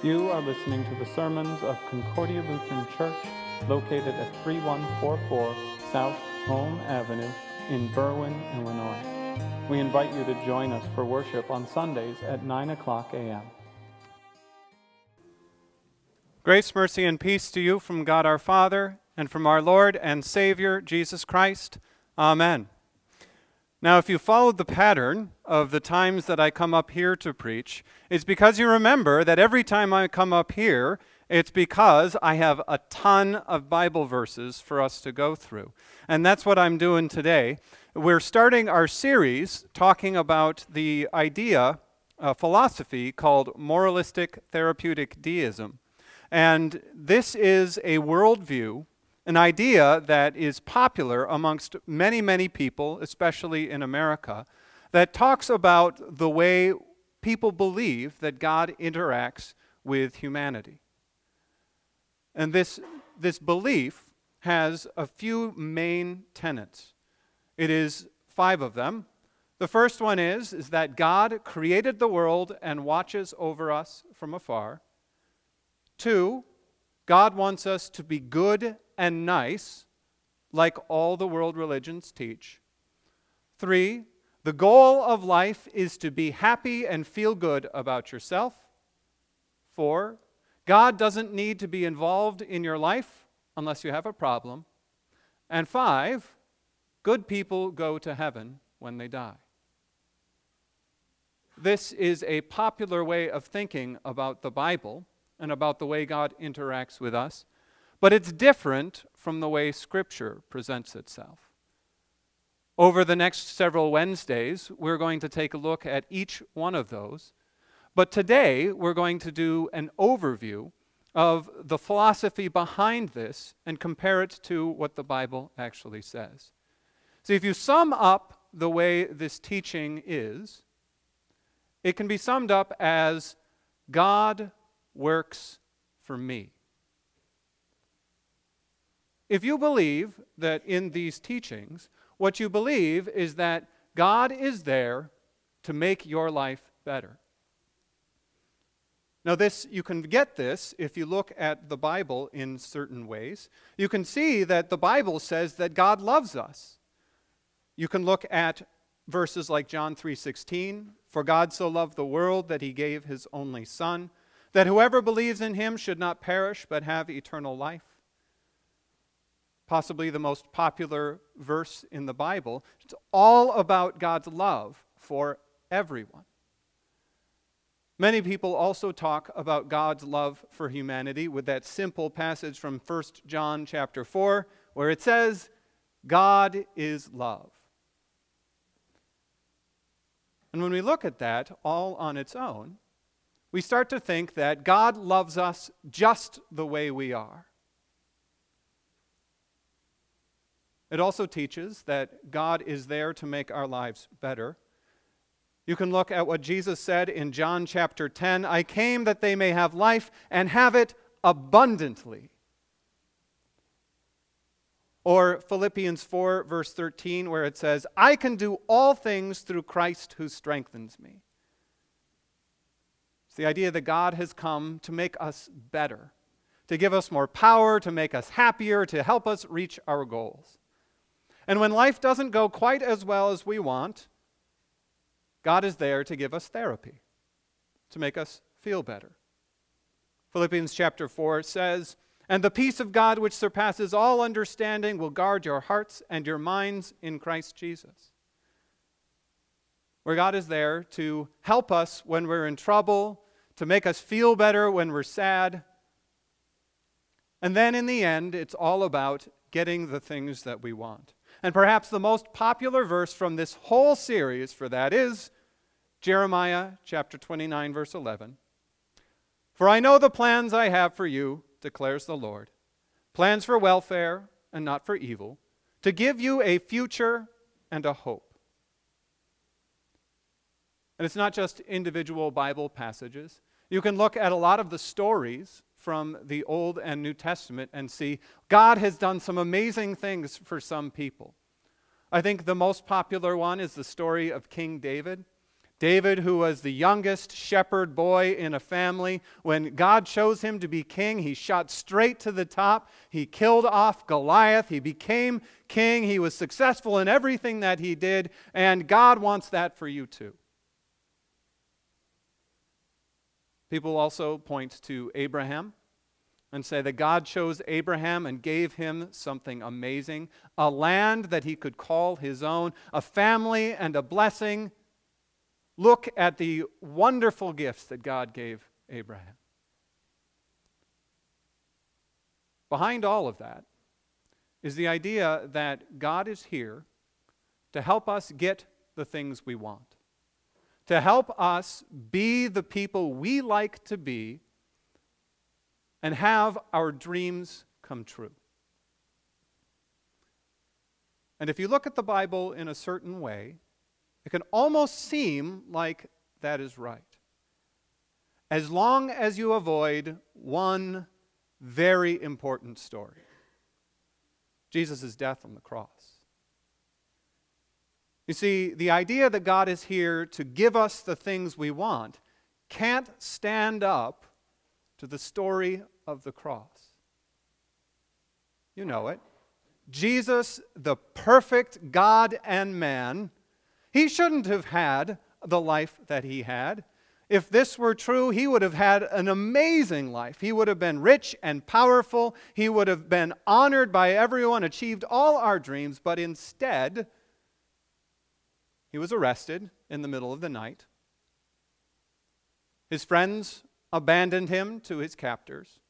You are listening to the sermons of Concordia Lutheran Church, located at 3144 South Home Avenue in Berwyn, Illinois. We invite you to join us for worship on Sundays at 9 o'clock a.m. Grace, mercy, and peace to you from God our Father and from our Lord and Savior, Jesus Christ. Amen. Now, if you followed the pattern of the times that I come up here to preach, it's because you remember that every time I come up here, it's because I have a ton of Bible verses for us to go through. And that's what I'm doing today. We're starting our series talking about the idea, a philosophy called moralistic therapeutic deism. And this is a worldview an idea that is popular amongst many, many people, especially in America, that talks about the way people believe that God interacts with humanity. And this, this belief has a few main tenets. It is five of them. The first one is, is that God created the world and watches over us from afar. Two, God wants us to be good and nice, like all the world religions teach. Three, the goal of life is to be happy and feel good about yourself. Four, God doesn't need to be involved in your life unless you have a problem. And five, good people go to heaven when they die. This is a popular way of thinking about the Bible and about the way God interacts with us. But it's different from the way Scripture presents itself. Over the next several Wednesdays, we're going to take a look at each one of those. But today, we're going to do an overview of the philosophy behind this and compare it to what the Bible actually says. See, if you sum up the way this teaching is, it can be summed up as God works for me. If you believe that in these teachings, what you believe is that God is there to make your life better. Now, this, you can get this if you look at the Bible in certain ways. You can see that the Bible says that God loves us. You can look at verses like John 3:16, "For God so loved the world that he gave his only son, that whoever believes in him should not perish but have eternal life." Possibly the most popular verse in the Bible. It's all about God's love for everyone. Many people also talk about God's love for humanity with that simple passage from 1 John chapter 4 where it says, God is love. And when we look at that all on its own, we start to think that God loves us just the way we are. It also teaches that God is there to make our lives better. You can look at what Jesus said in John chapter 10 I came that they may have life and have it abundantly. Or Philippians 4, verse 13, where it says, I can do all things through Christ who strengthens me. It's the idea that God has come to make us better, to give us more power, to make us happier, to help us reach our goals. And when life doesn't go quite as well as we want, God is there to give us therapy, to make us feel better. Philippians chapter 4 says, And the peace of God, which surpasses all understanding, will guard your hearts and your minds in Christ Jesus. Where God is there to help us when we're in trouble, to make us feel better when we're sad. And then in the end, it's all about getting the things that we want. And perhaps the most popular verse from this whole series for that is Jeremiah chapter 29, verse 11. For I know the plans I have for you, declares the Lord plans for welfare and not for evil, to give you a future and a hope. And it's not just individual Bible passages. You can look at a lot of the stories from the Old and New Testament and see God has done some amazing things for some people. I think the most popular one is the story of King David. David, who was the youngest shepherd boy in a family, when God chose him to be king, he shot straight to the top. He killed off Goliath. He became king. He was successful in everything that he did, and God wants that for you too. People also point to Abraham and say that God chose Abraham and gave him something amazing a land that he could call his own, a family and a blessing. Look at the wonderful gifts that God gave Abraham. Behind all of that is the idea that God is here to help us get the things we want, to help us be the people we like to be and have our dreams come true. And if you look at the Bible in a certain way, it can almost seem like that is right. As long as you avoid one very important story Jesus' death on the cross. You see, the idea that God is here to give us the things we want can't stand up to the story of the cross. You know it. Jesus, the perfect God and man, he shouldn't have had the life that he had. If this were true, he would have had an amazing life. He would have been rich and powerful. He would have been honored by everyone, achieved all our dreams, but instead, he was arrested in the middle of the night. His friends abandoned him to his captors.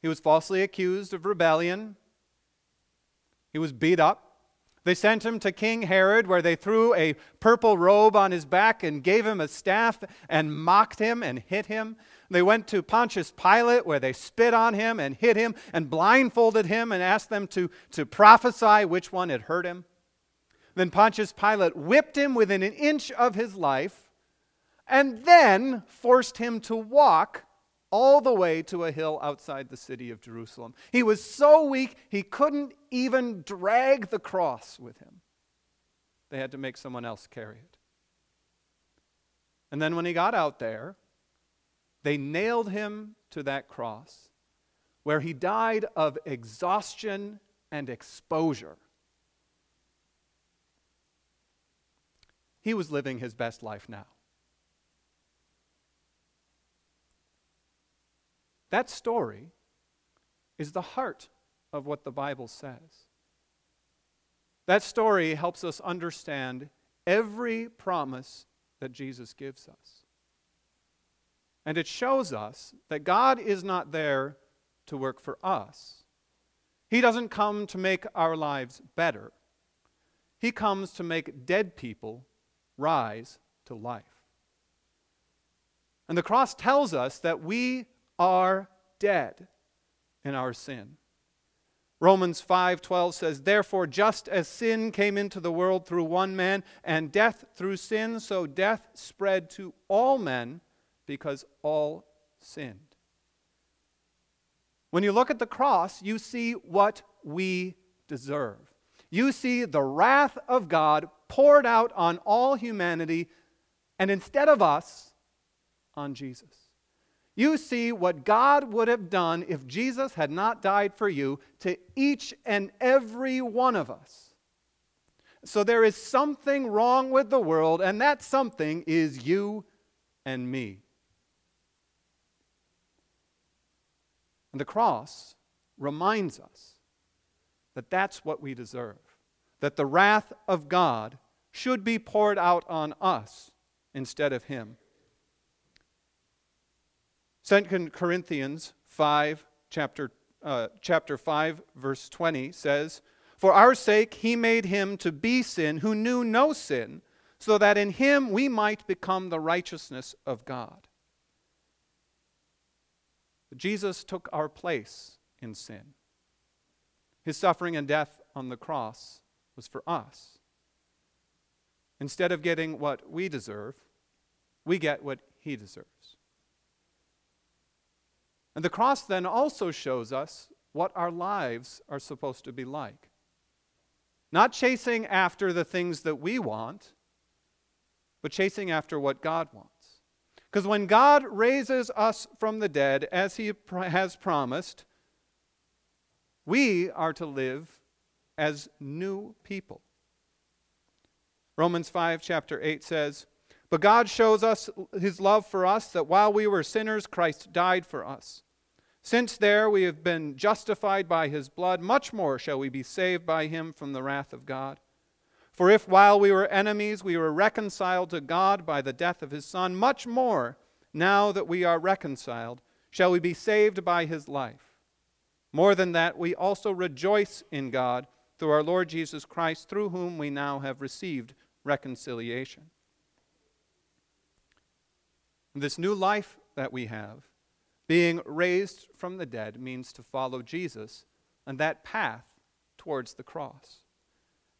He was falsely accused of rebellion. He was beat up. They sent him to King Herod, where they threw a purple robe on his back and gave him a staff and mocked him and hit him. They went to Pontius Pilate, where they spit on him and hit him and blindfolded him and asked them to, to prophesy which one had hurt him. Then Pontius Pilate whipped him within an inch of his life and then forced him to walk all the way to a hill outside the city of Jerusalem. He was so weak, he couldn't even drag the cross with him. They had to make someone else carry it. And then when he got out there, they nailed him to that cross where he died of exhaustion and exposure. He was living his best life now. That story is the heart of what the Bible says. That story helps us understand every promise that Jesus gives us. And it shows us that God is not there to work for us. He doesn't come to make our lives better. He comes to make dead people rise to life. And the cross tells us that we are dead in our sin. Romans 5:12 says, "Therefore just as sin came into the world through one man and death through sin, so death spread to all men because all sinned." When you look at the cross, you see what we deserve. You see the wrath of God poured out on all humanity and instead of us on Jesus. You see what God would have done if Jesus had not died for you to each and every one of us. So there is something wrong with the world, and that something is you and me. And the cross reminds us that that's what we deserve, that the wrath of God should be poured out on us instead of Him. 2 Corinthians 5, chapter, uh, chapter 5, verse 20 says, For our sake he made him to be sin who knew no sin, so that in him we might become the righteousness of God. Jesus took our place in sin. His suffering and death on the cross was for us. Instead of getting what we deserve, we get what he deserves. And the cross then also shows us what our lives are supposed to be like. Not chasing after the things that we want, but chasing after what God wants. Because when God raises us from the dead, as He has promised, we are to live as new people. Romans 5, chapter 8 says, But God shows us His love for us that while we were sinners, Christ died for us. Since there we have been justified by His blood, much more shall we be saved by Him from the wrath of God. For if while we were enemies we were reconciled to God by the death of his Son, much more, now that we are reconciled, shall we be saved by his life. More than that, we also rejoice in God through our Lord Jesus Christ, through whom we now have received reconciliation. This new life that we have, being raised from the dead, means to follow Jesus and that path towards the cross.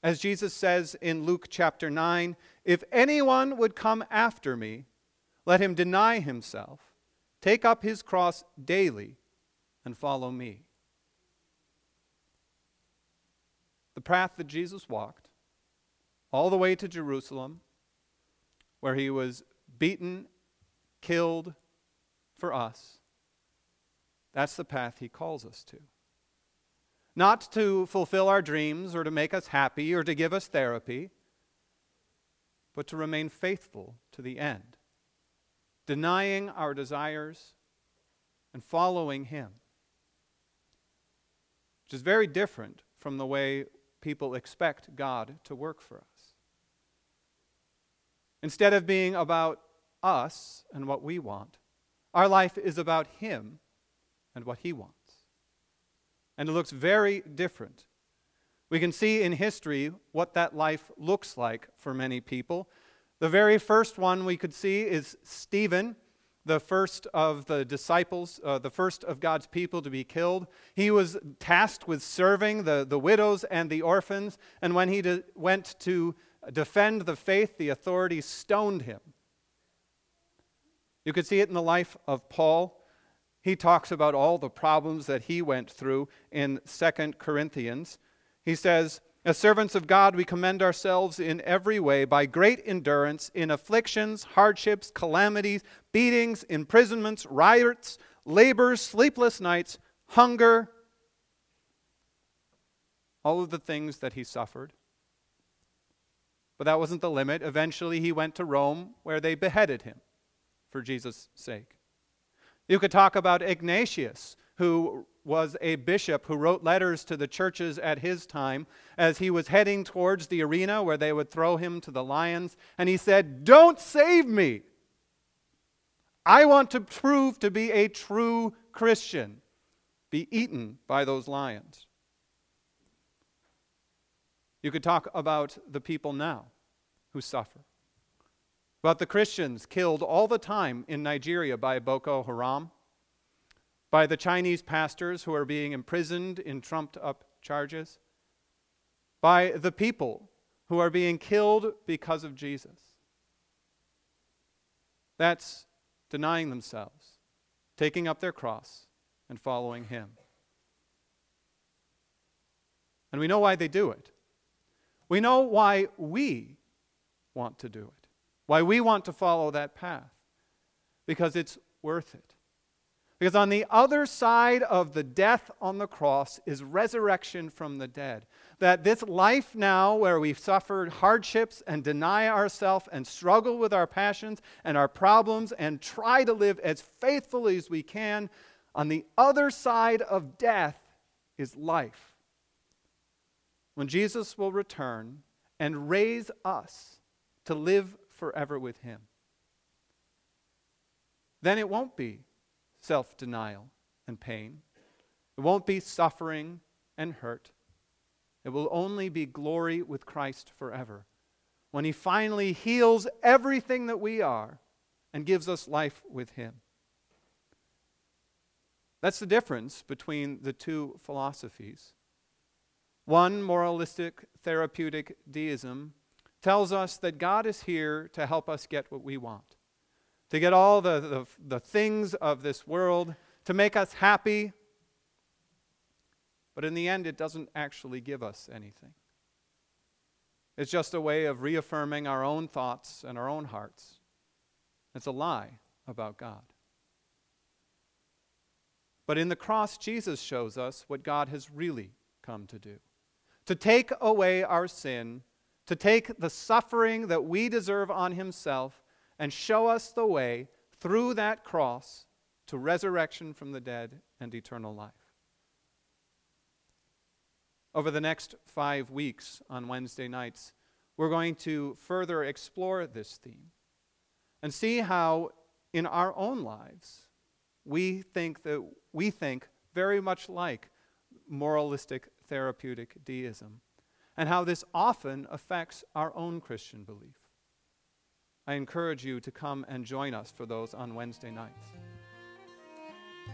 As Jesus says in Luke chapter 9, if anyone would come after me, let him deny himself, take up his cross daily, and follow me. The path that Jesus walked, all the way to Jerusalem, where he was beaten, killed for us, that's the path he calls us to not to fulfill our dreams or to make us happy or to give us therapy, but to remain faithful to the end, denying our desires and following Him. Which is very different from the way people expect God to work for us. Instead of being about us and what we want, our life is about Him and what He wants and it looks very different. We can see in history what that life looks like for many people. The very first one we could see is Stephen, the first of the disciples, uh, the first of God's people to be killed. He was tasked with serving the, the widows and the orphans, and when he de- went to defend the faith, the authorities stoned him. You could see it in the life of Paul he talks about all the problems that he went through in 2 Corinthians. He says, As servants of God, we commend ourselves in every way by great endurance in afflictions, hardships, calamities, beatings, imprisonments, riots, labors, sleepless nights, hunger, all of the things that he suffered. But that wasn't the limit. Eventually, he went to Rome, where they beheaded him for Jesus' sake. You could talk about Ignatius, who was a bishop who wrote letters to the churches at his time as he was heading towards the arena where they would throw him to the lions. And he said, Don't save me. I want to prove to be a true Christian, be eaten by those lions. You could talk about the people now who suffer about the Christians killed all the time in Nigeria by Boko Haram, by the Chinese pastors who are being imprisoned in trumped up charges, by the people who are being killed because of Jesus. That's denying themselves, taking up their cross, and following Him. And we know why they do it. We know why we want to do it why we want to follow that path. Because it's worth it. Because on the other side of the death on the cross is resurrection from the dead. That this life now, where we've suffered hardships and deny ourselves and struggle with our passions and our problems and try to live as faithfully as we can, on the other side of death is life. When Jesus will return and raise us to live forever with Him. Then it won't be self denial and pain, it won't be suffering and hurt. It will only be glory with Christ forever when He finally heals everything that we are and gives us life with Him. That's the difference between the two philosophies. One, moralistic, therapeutic deism, tells us that God is here to help us get what we want, to get all the, the, the things of this world, to make us happy. But in the end, it doesn't actually give us anything. It's just a way of reaffirming our own thoughts and our own hearts. It's a lie about God. But in the cross, Jesus shows us what God has really come to do to take away our sin, to take the suffering that we deserve on Himself, and show us the way through that cross to resurrection from the dead and eternal life. Over the next five weeks on Wednesday nights, we're going to further explore this theme and see how, in our own lives, we think that we think very much like moralistic therapeutic deism, and how this often affects our own Christian belief. I encourage you to come and join us for those on Wednesday nights.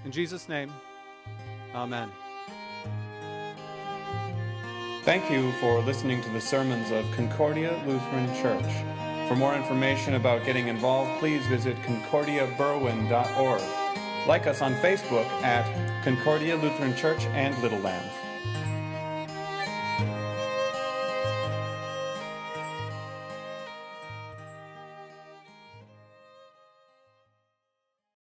In Jesus' name, Amen. Thank you for listening to the sermons of Concordia Lutheran Church. For more information about getting involved, please visit concordiaberwyn.org. Like us on Facebook at Concordia Lutheran Church and Little Lambs.